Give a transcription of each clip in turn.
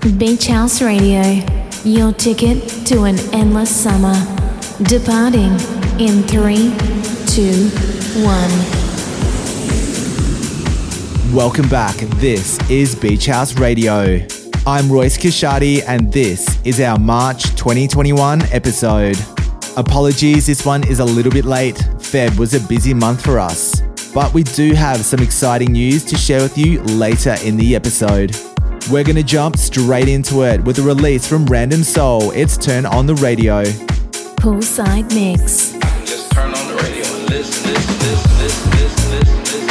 Beach House Radio, your ticket to an endless summer. Departing in three, two, one. Welcome back. This is Beach House Radio. I'm Royce Kashadi, and this is our March 2021 episode. Apologies, this one is a little bit late. Feb was a busy month for us, but we do have some exciting news to share with you later in the episode. We're gonna jump straight into it with a release from Random Soul. It's Turn on the Radio. Poolside Mix. Just turn on the radio and listen, listen, listen, listen, listen, listen.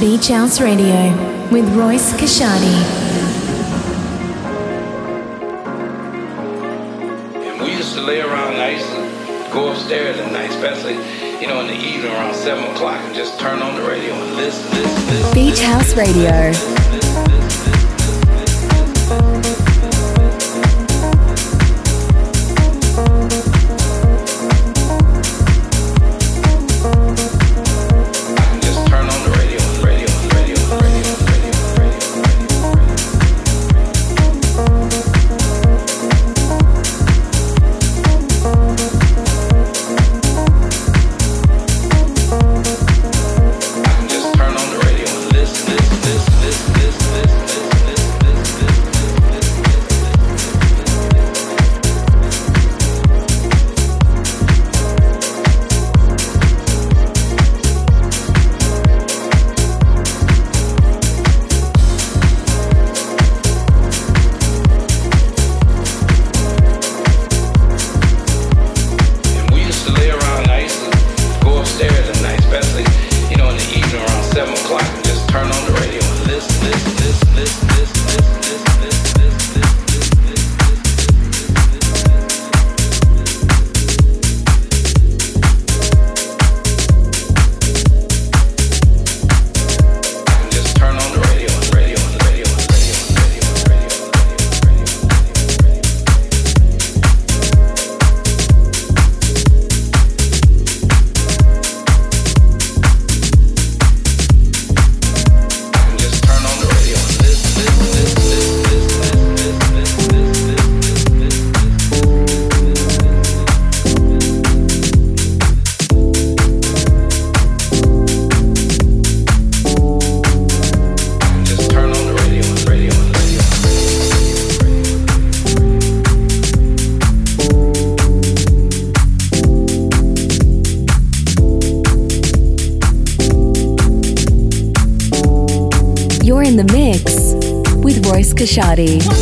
Beach House Radio with Royce Kashadi. And we used to lay around. Used to go upstairs at night, especially you know in the evening around seven o'clock, and just turn on the radio and listen, listen, listen. Beach House Radio. Royce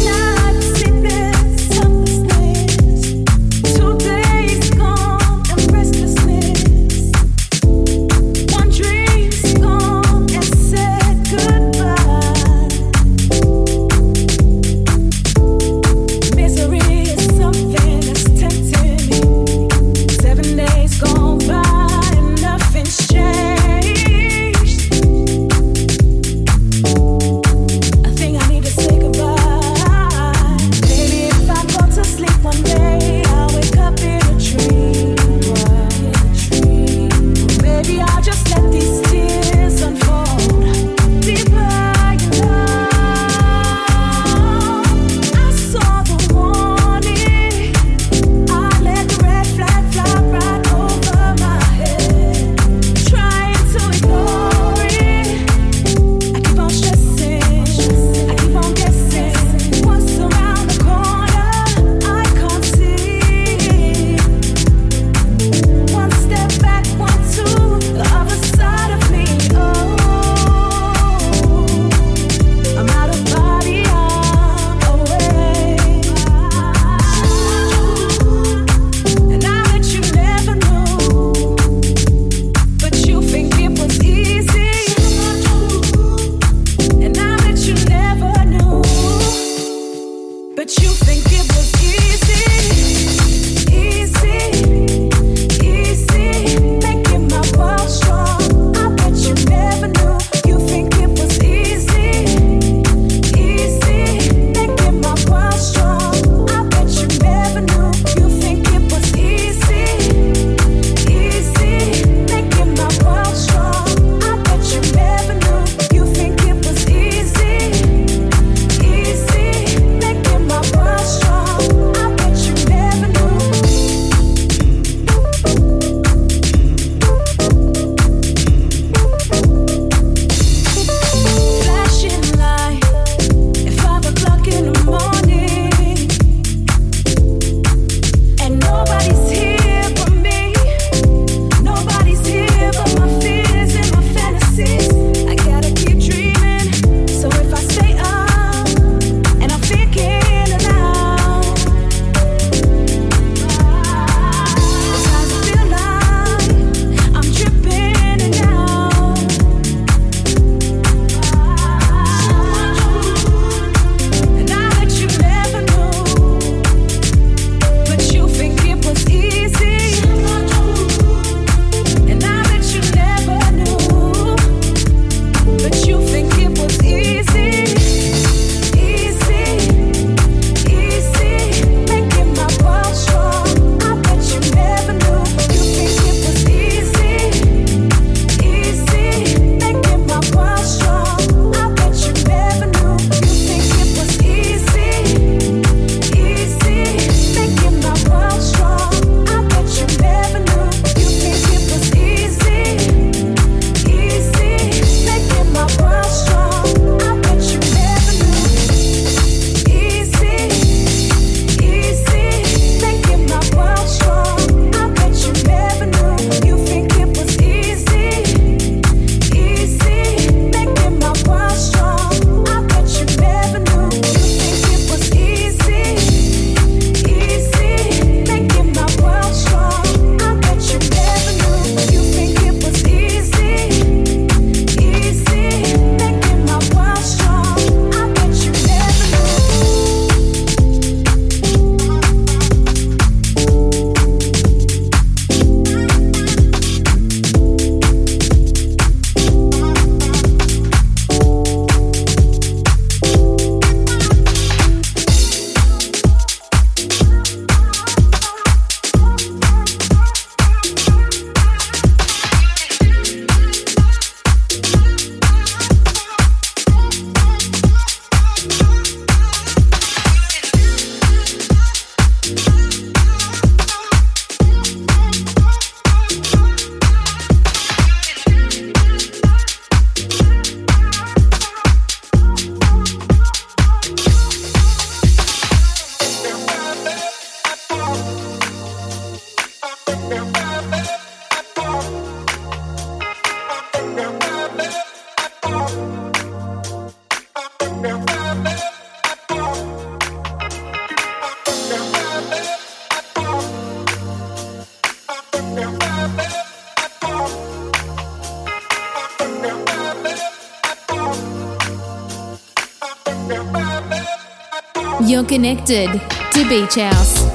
connected to Beach House.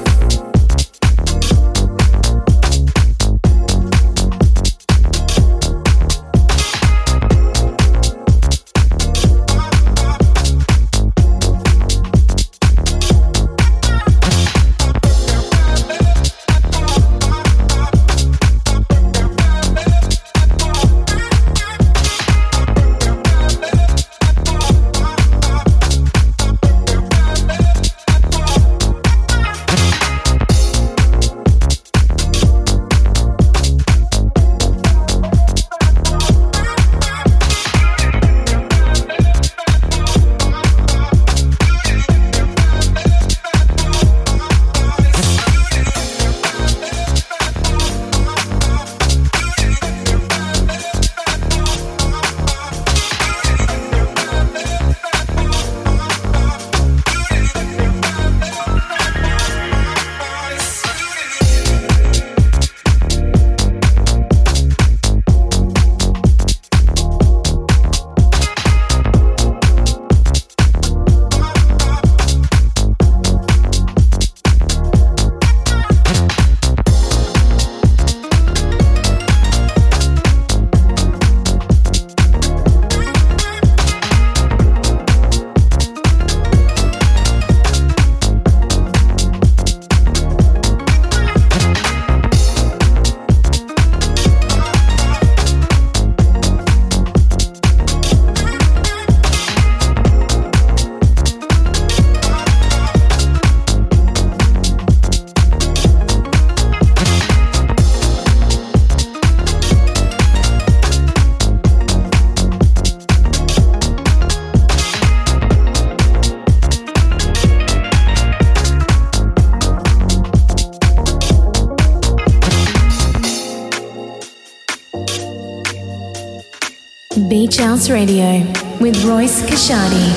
Radio with Royce Kashadi.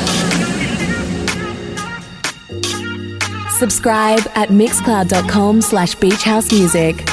Subscribe at mixcloud.com slash beachhousemusic.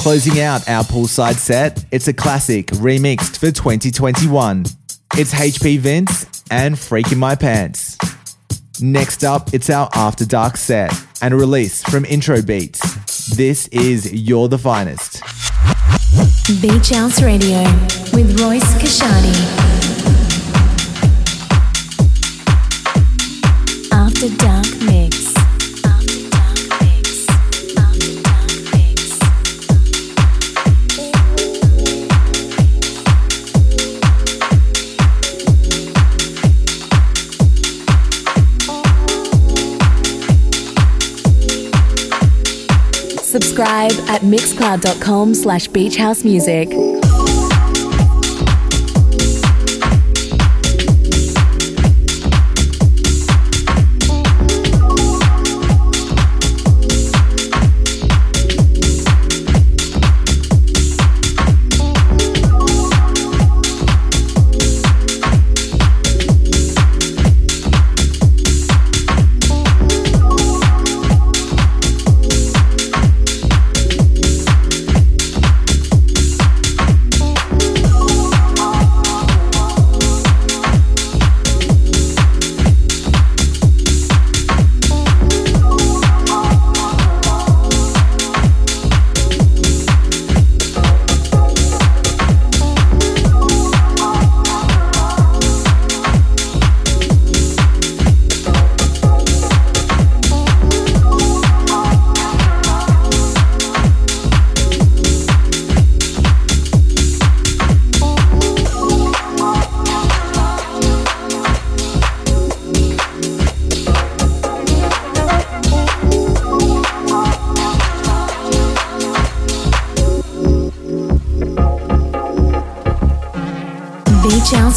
Closing out our poolside set, it's a classic remixed for 2021. It's HP Vince and Freak in My Pants. Next up, it's our After Dark set and a release from Intro Beats. This is You're the Finest. Beach House Radio with Royce Kashani. After Dark Subscribe at mixcloud.com slash beachhousemusic. Beach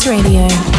Radio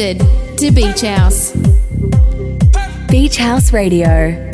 connected to Beach House. Beach House Radio.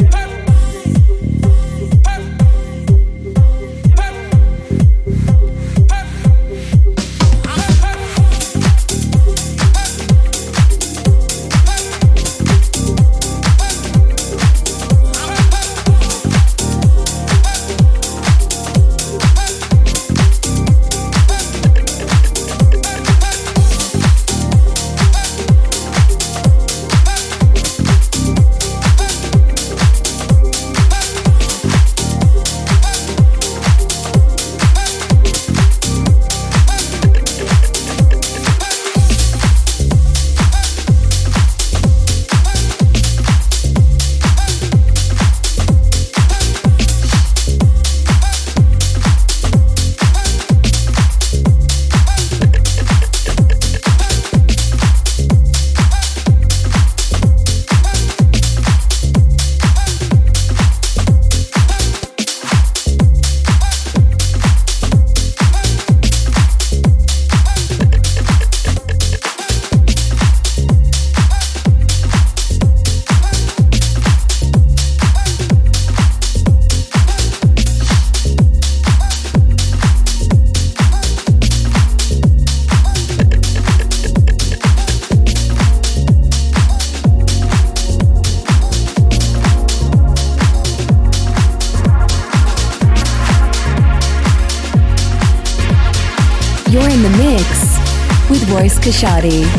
Kashani.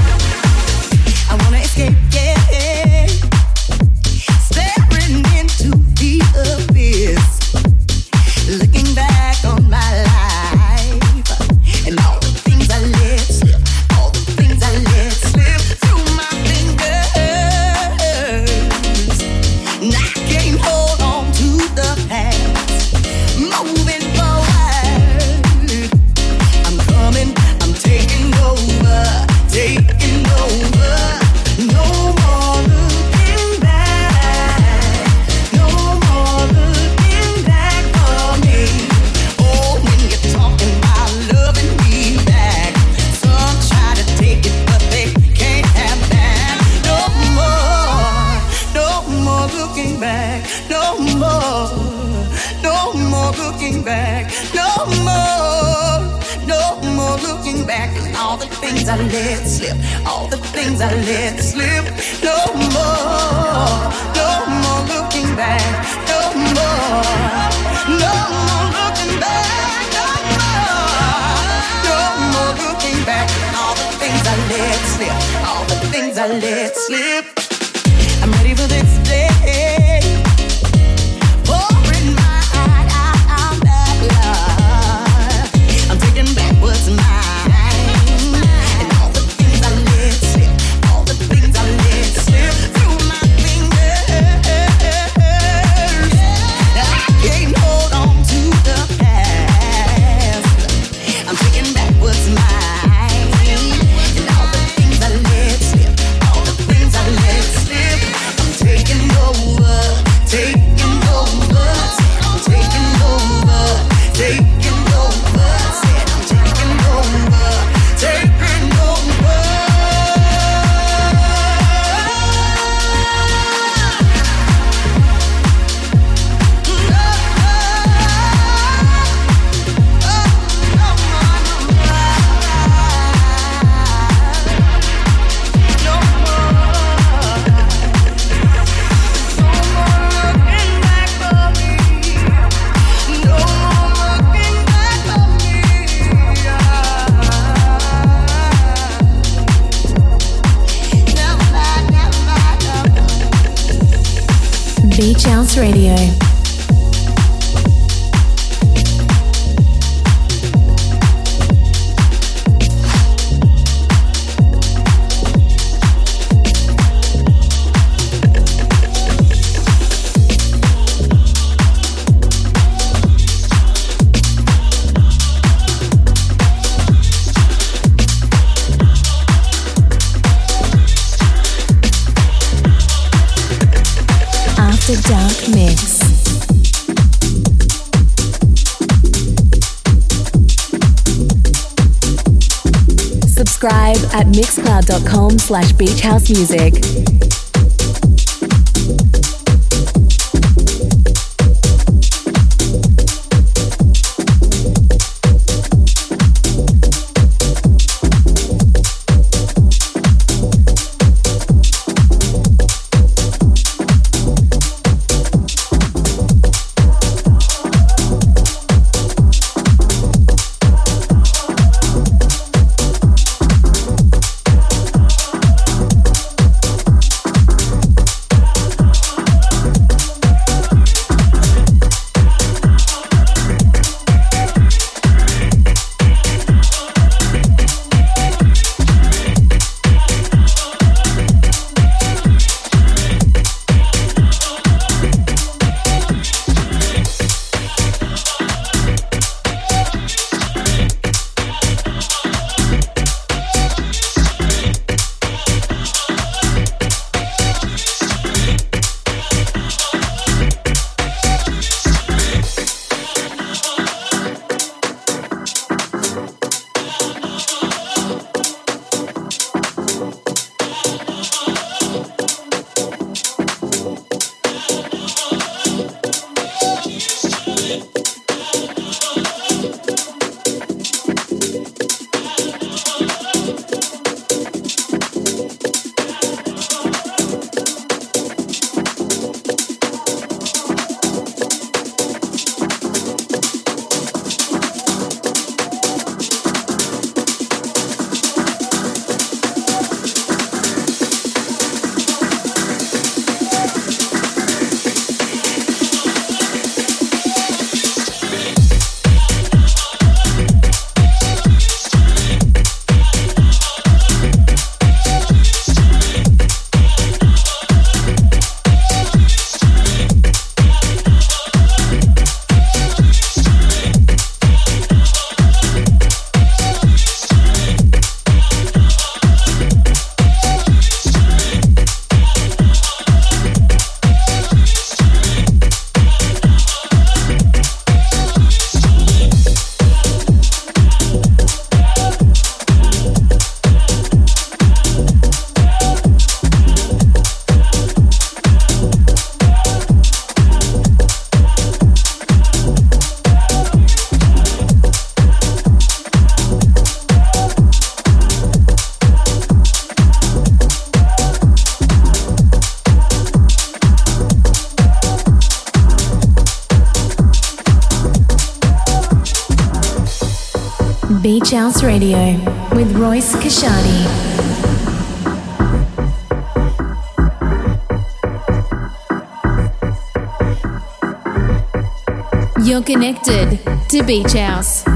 Slash. Beach House Radio with Royce Kashani. You're connected to Beach House. House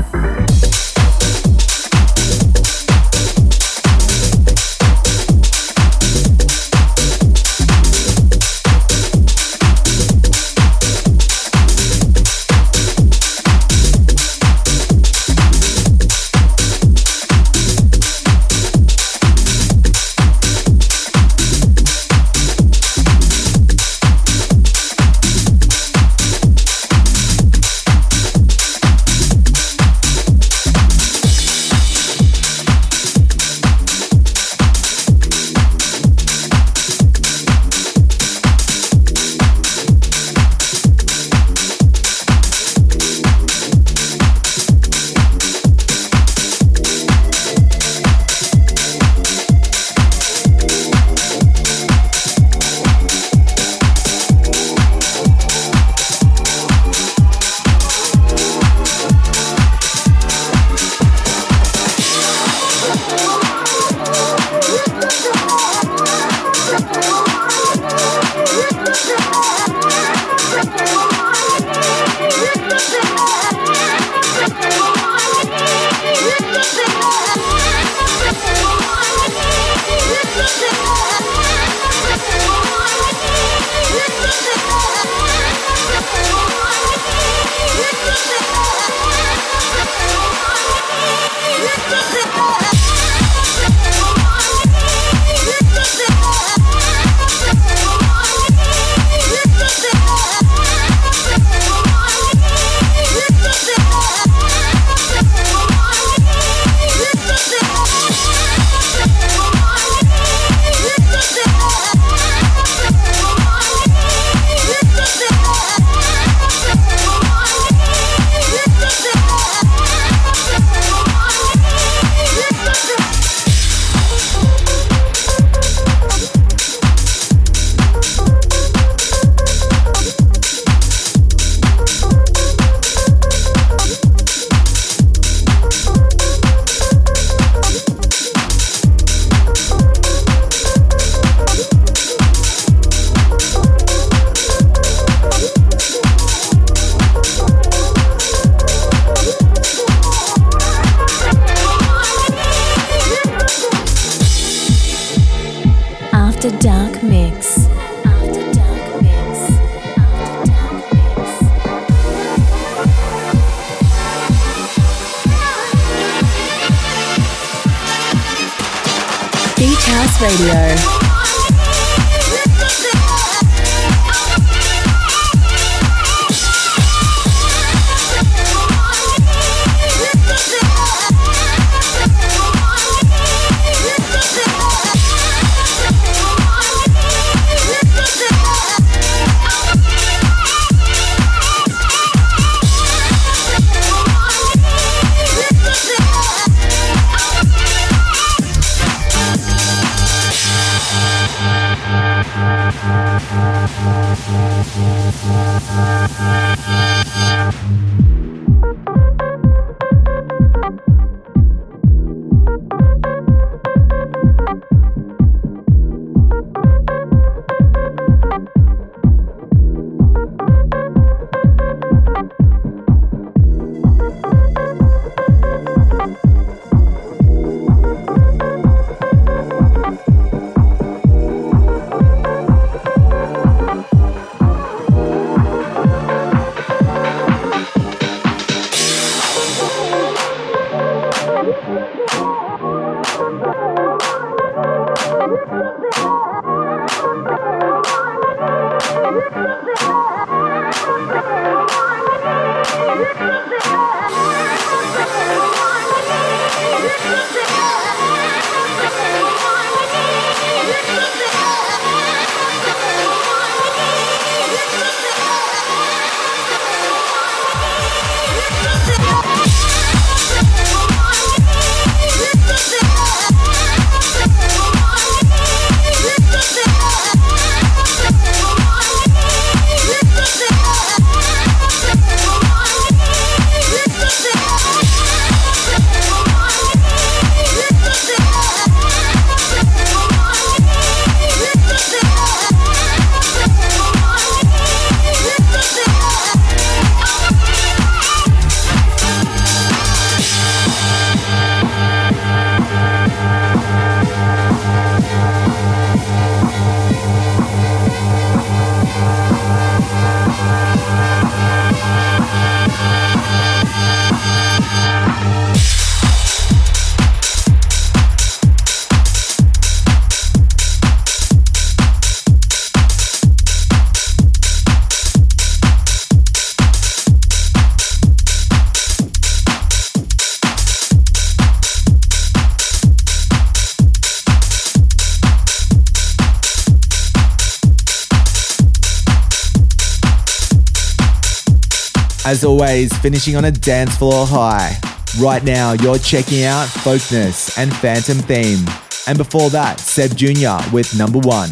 As always, finishing on a dance floor high. Right now, you're checking out Folkness and Phantom Theme. And before that, Seb Jr. with number one.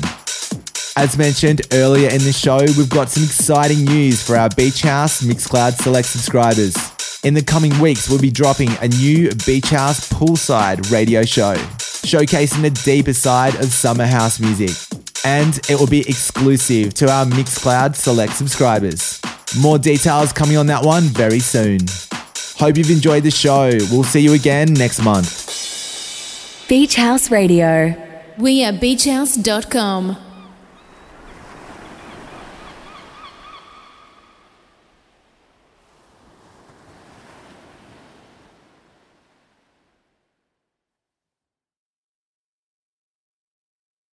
As mentioned earlier in the show, we've got some exciting news for our Beach House Mixcloud Select subscribers. In the coming weeks, we'll be dropping a new Beach House Poolside radio show, showcasing the deeper side of summer house music. And it will be exclusive to our Mixcloud Select subscribers. More details coming on that one very soon. Hope you've enjoyed the show. We'll see you again next month. Beach House Radio. We are beachhouse.com.